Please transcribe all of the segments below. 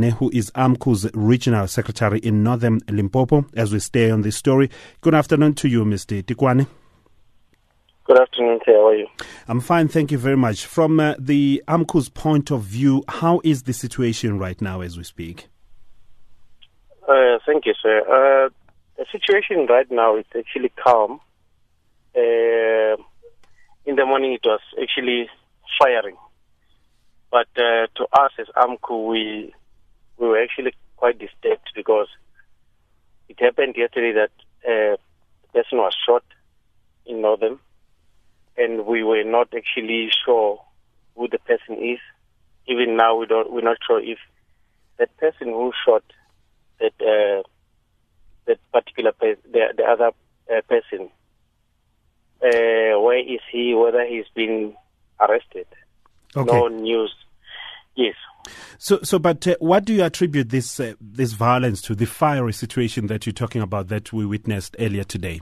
who is AMCU's regional secretary in northern Limpopo, as we stay on this story. Good afternoon to you, Mr. Tikwane. Good afternoon, How are you? I'm fine, thank you very much. From uh, the AMCU's point of view, how is the situation right now as we speak? Uh, thank you, sir. Uh, the situation right now is actually calm. Uh, in the morning, it was actually firing. But uh, to us as AMCU, we we were actually quite disturbed because it happened yesterday that uh, a person was shot in Northam, and we were not actually sure who the person is. Even now, we don't we're not sure if that person who shot that uh, that particular pe- the the other uh, person uh, where is he? Whether he's been arrested? Okay. No news. Yes. So, so, but uh, what do you attribute this uh, this violence to? The fiery situation that you're talking about that we witnessed earlier today.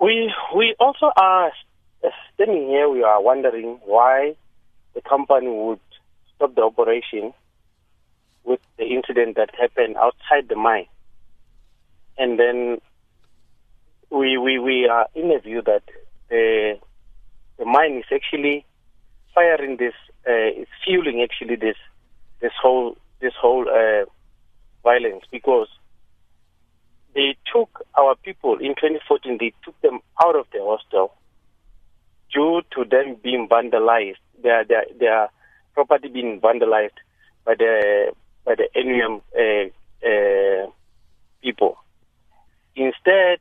We we also are standing here. We are wondering why the company would stop the operation with the incident that happened outside the mine, and then we we we are in a view that the the mine is actually firing this uh, it's fueling actually this this whole this whole uh, violence because they took our people in 2014 they took them out of the hostel due to them being vandalized. Their their their property being vandalized by the by the NUM uh, uh, people. Instead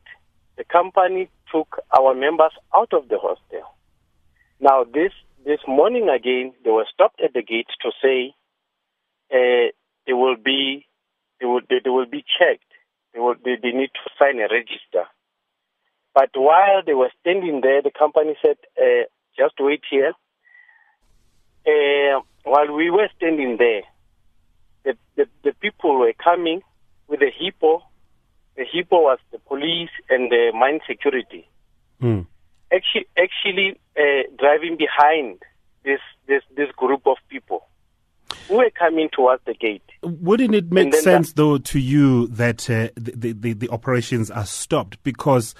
the company took our members out of the hostel. Now this this morning again, they were stopped at the gate to say uh, they will be they will they, they will be checked. They will they, they need to sign a register. But while they were standing there, the company said, uh, "Just wait here." Uh, while we were standing there, the, the the people were coming with a hippo. The hippo was the police and the mine security. Mm actually, actually uh, driving behind this, this, this group of people who were coming towards the gate. Wouldn't it make sense, that, though, to you that uh, the, the, the, operations are stopped? Because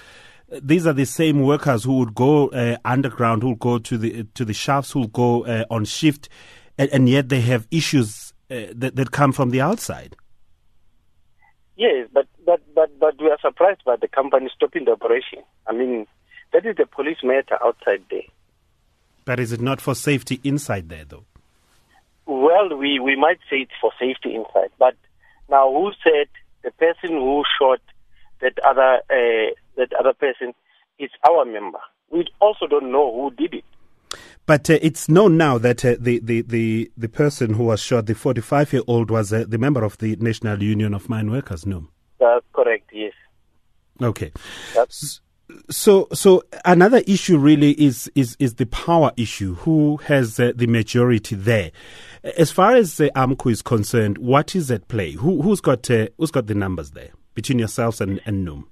these are the same workers who would go uh, underground, who would go to the to the shafts, who would go uh, on shift, and, and, yet they have issues uh, that, that come from the outside. Yes, but, but but but we are surprised by the company stopping the operation. I mean, that is the police matter outside there. But is it not for safety inside there, though? Well, we, we might say it's for safety inside. But now, who said the person who shot that other uh, that other person is our member? We also don't know who did it. But uh, it's known now that uh, the, the, the, the person who was shot, the 45 year old, was uh, the member of the National Union of Mine Workers, no? That's correct, yes. Okay. That's- so, so another issue really is is is the power issue. Who has uh, the majority there? As far as uh, AMCU is concerned, what is at play? Who who's got uh, who's got the numbers there between yourselves and, and NUM?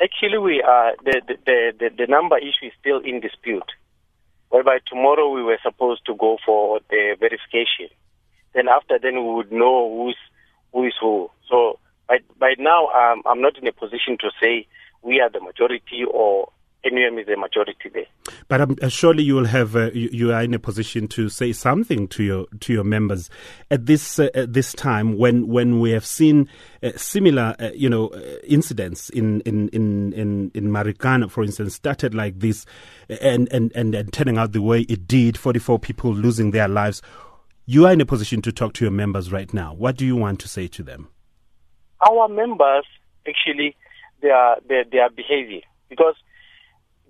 Actually, we are the, the the the number issue is still in dispute. Whereby tomorrow we were supposed to go for the verification. Then after then we would know who's who is who. So by by now um, I'm not in a position to say we are the majority or NUM is the majority there. But um, uh, surely you will have uh, you, you, are in a position to say something to your to your members at this uh, at this time when when we have seen uh, similar uh, you know uh, incidents in in in in in Marikana for instance started like this and, and and and turning out the way it did 44 people losing their lives. You are in a position to talk to your members right now. What do you want to say to them our members actually their, their, their behavior because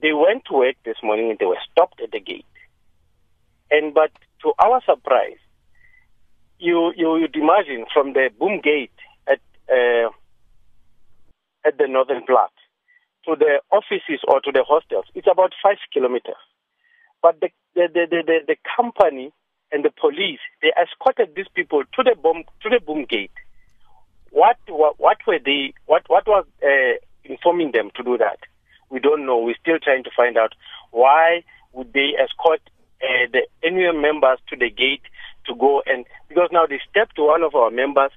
they went to work this morning and they were stopped at the gate. And but to our surprise, you you would imagine from the boom gate at uh, at the Northam plat to the offices or to the hostels, it's about five kilometers. But the the, the, the, the, the company and the police they escorted these people to the bomb to the boom gate what, what, were they, what, what was uh, informing them to do that? We don't know. We're still trying to find out why would they escort uh, the NUM members to the gate to go and because now they stepped to one of our members,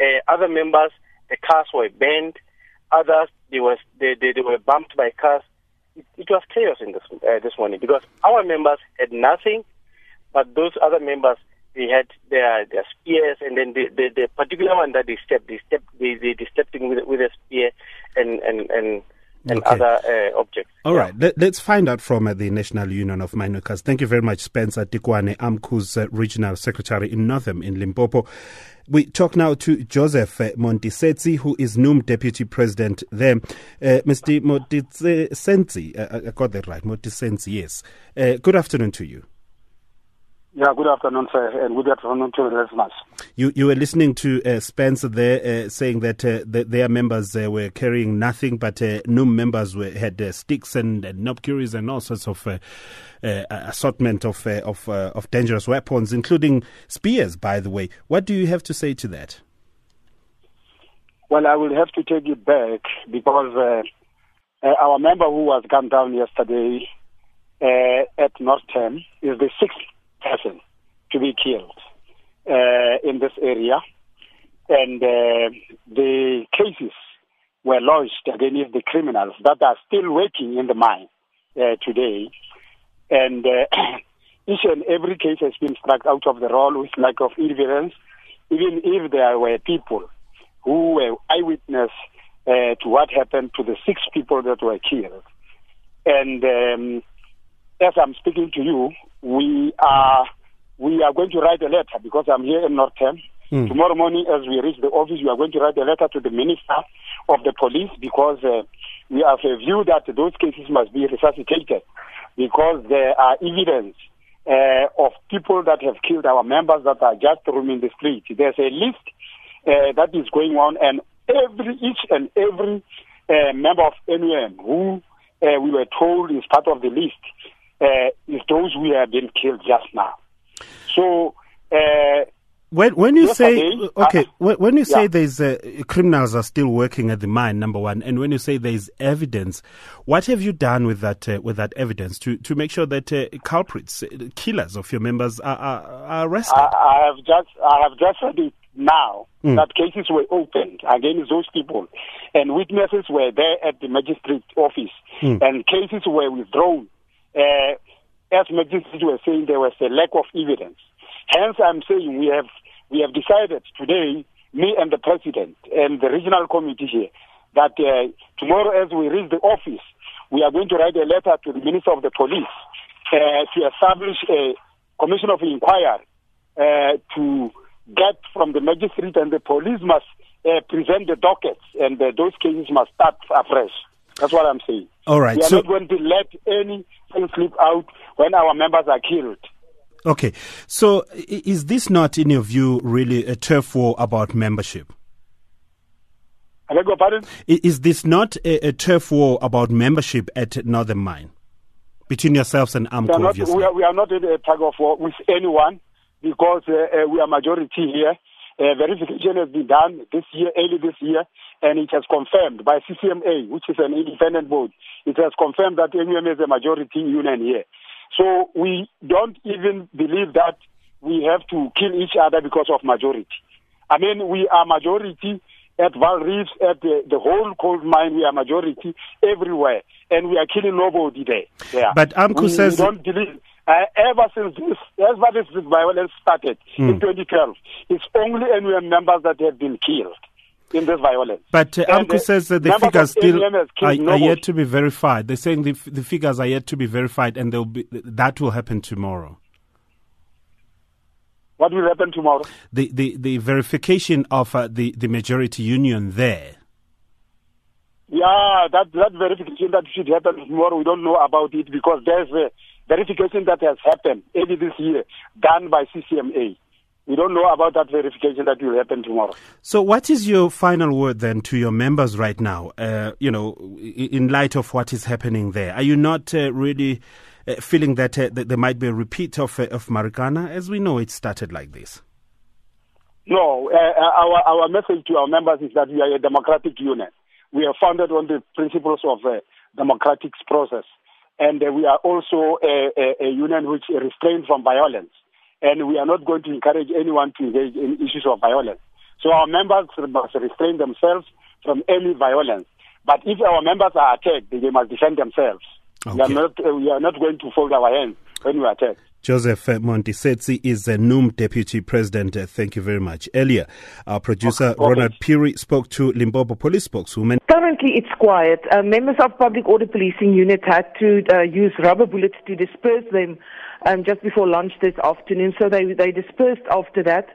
uh, other members, the cars were banned, others they was they, they, they were bumped by cars. It, it was chaos in this uh, this morning because our members had nothing, but those other members they had their their spears, and then the, the, the particular one that they stepped, they stepped, they they, they stepped in with with a spear and and and and okay. other uh, objects. All yeah. right. Let, us find out from uh, the National Union of Mine Workers. Thank you very much, Spencer Tikwane, AMCU's uh, Regional Secretary in Northam in Limpopo. We talk now to Joseph uh, Motisenzi, who is NUM Deputy President there. Uh, Mr. Motisenzi, uh, I got that right, Motisenzi, yes. Uh, good afternoon to you. Yeah, good afternoon, sir, and good afternoon to the listeners. You you were listening to uh, Spencer there uh, saying that, uh, their members uh, were carrying nothing, but uh, NUM members were, had uh, sticks and, and knobkerries and all sorts of assortment of of of dangerous weapons, including spears. By the way, what do you have to say to that? Well, I will have to take it back because our member who was gunned down yesterday at Northam is the sixth person to be killed uh, in this area. And uh, the cases were lodged against the criminals that are still working in the mine uh, today. And uh, each and every case has been struck out of the roll with lack of evidence, even if there were people who were eyewitness uh, to what happened to the six people that were killed. And um, as I'm speaking to you, we are we are going to write a letter because I'm here in Northam. Mm. Tomorrow morning, as we reach the office, we are going to write a letter to the Minister of the Police because uh, we have a view that those cases must be resuscitated because there are evidence uh, of people that have killed our members that are just roaming the street. There's a list uh, that is going on, and every each and every uh, member of NUM who uh, we were told is part of the list uh, is those who have been killed just now. So. Uh, when when you say okay, uh, when you say yeah. there's uh, criminals are still working at the mine, number one, and when you say there's evidence, what have you done with that uh, with that evidence to, to make sure that uh, culprits, uh, killers of your members are, are, are arrested? I, I, have just I have just said it now mm. that cases were opened against those people, and witnesses were there at the magistrate office, mm. and cases were withdrawn uh, as magistrates were saying, there was a lack of evidence. Hence, I'm saying we have we have decided today, me and the president and the regional committee here, that uh, tomorrow, as we reach the office, we are going to write a letter to the minister of the police uh, to establish a commission of inquiry uh, to get from the magistrate and the police must present the dockets and those cases must start afresh. That's what I'm saying. All right. We are so, not going to let anything slip out when our members are killed. Okay. So is this not, in your view, really a turf war about membership? I beg your pardon? Is this not a, a turf war about membership at Northam Mine? Between yourselves and AMCU, we not, obviously. We are, we are, not in a tug of war with anyone because uh, uh, we are majority here. Uh, verification has been done this year, early this year, and it has confirmed by CCMA, which is an independent board, it has confirmed that NUM is a majority union here. So we don't even believe that we have to kill each other because of majority. I mean, we are majority at Vaal Reefs, at the, the whole coal mine, we are majority everywhere, and we are killing nobody there. Yeah. But AMCU we, says. We don't believe. Uh, ever since this, ever since this violence started mm. in 2012, it's only NUM members that have been killed in this violence. But uh, AMCU says that the figures still are, are, yet to be verified. They're saying the, the figures are yet to be verified, and be, that will happen tomorrow. What will happen tomorrow? The the, the verification of uh, the the majority union there. Yeah, that that verification that should happen tomorrow. We don't know about it because there's a verification that has happened early this year done by CCMA we don't know about that verification that will happen tomorrow. So, what is your final word then to your members right now? Uh, you know, in light of what is happening there, are you not uh, really uh, feeling that, uh, that, there might be a repeat of uh, of Marikana, as we know it started like this? No, uh, our our message to our members is that we are a democratic union. We are founded on the principles of the democratic process, and we are also a, a, a union which restrains from violence and we are not going to encourage anyone to engage in issues of violence. So our members must restrain themselves from any violence. But if our members are attacked, they must defend themselves. Okay. We, are not, uh, we are not going to fold our hands when we are attacked. Joseph Montesetse is the NUM Deputy President. Uh, thank you very much. Earlier, our producer okay. Ronald Phiri spoke to Limpopo Police spokeswoman. Currently, it's quiet. Uh, members of Public Order Policing Unit had to uh, use rubber bullets to disperse them um, just before lunch this afternoon, so they, they dispersed after that.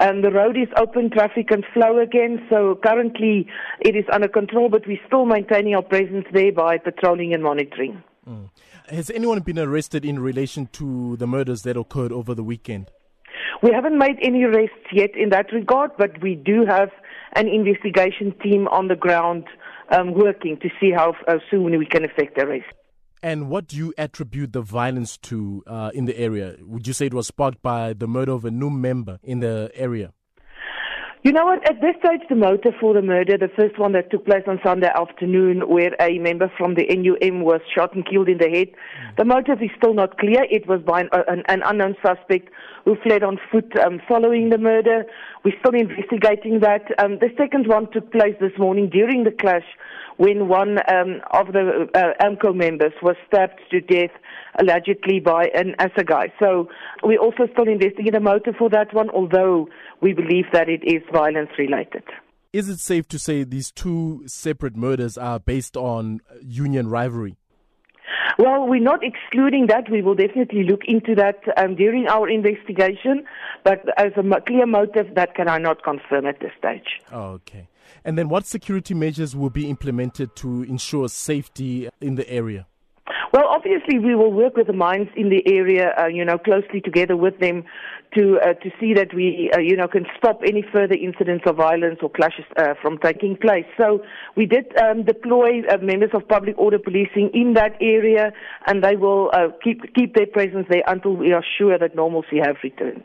Um, the road is open, traffic can flow again, so currently it is under control, but we're still maintaining our presence there by patrolling and monitoring. Mm. Has anyone been arrested in relation to the murders that occurred over the weekend? We haven't made any arrests yet in that regard, but we do have an investigation team on the ground um, working to see how, how soon we can effect arrest. And what do you attribute the violence to uh, in the area? Would you say it was sparked by the murder of a new member in the area? You know what? At this stage, the motive for the murder, the first one that took place on Sunday afternoon, where a member from the NUM was shot and killed in the head, mm. the motive is still not clear. It was by an, an, an unknown suspect who fled on foot um, following the murder. We're still investigating that. Um, the second one took place this morning during the clash when one um, of the uh, AMCU members was stabbed to death allegedly by an assegai. So we're also still investigating the motive for that one, although we believe that it is violence related. Is it safe to say these two separate murders are based on union rivalry? Well, we're not excluding that. We will definitely look into that um, during our investigation, but as a clear motive, that can I not confirm at this stage. Okay. And then what security measures will be implemented to ensure safety in the area? Well, obviously, we will work with the mines in the area, uh, you know, closely together with them to uh, to see that we, uh, you know, can stop any further incidents of violence or clashes uh, from taking place. So we did um, deploy uh, members of public order policing in that area, and they will uh, keep keep their presence there until we are sure that normalcy have returned.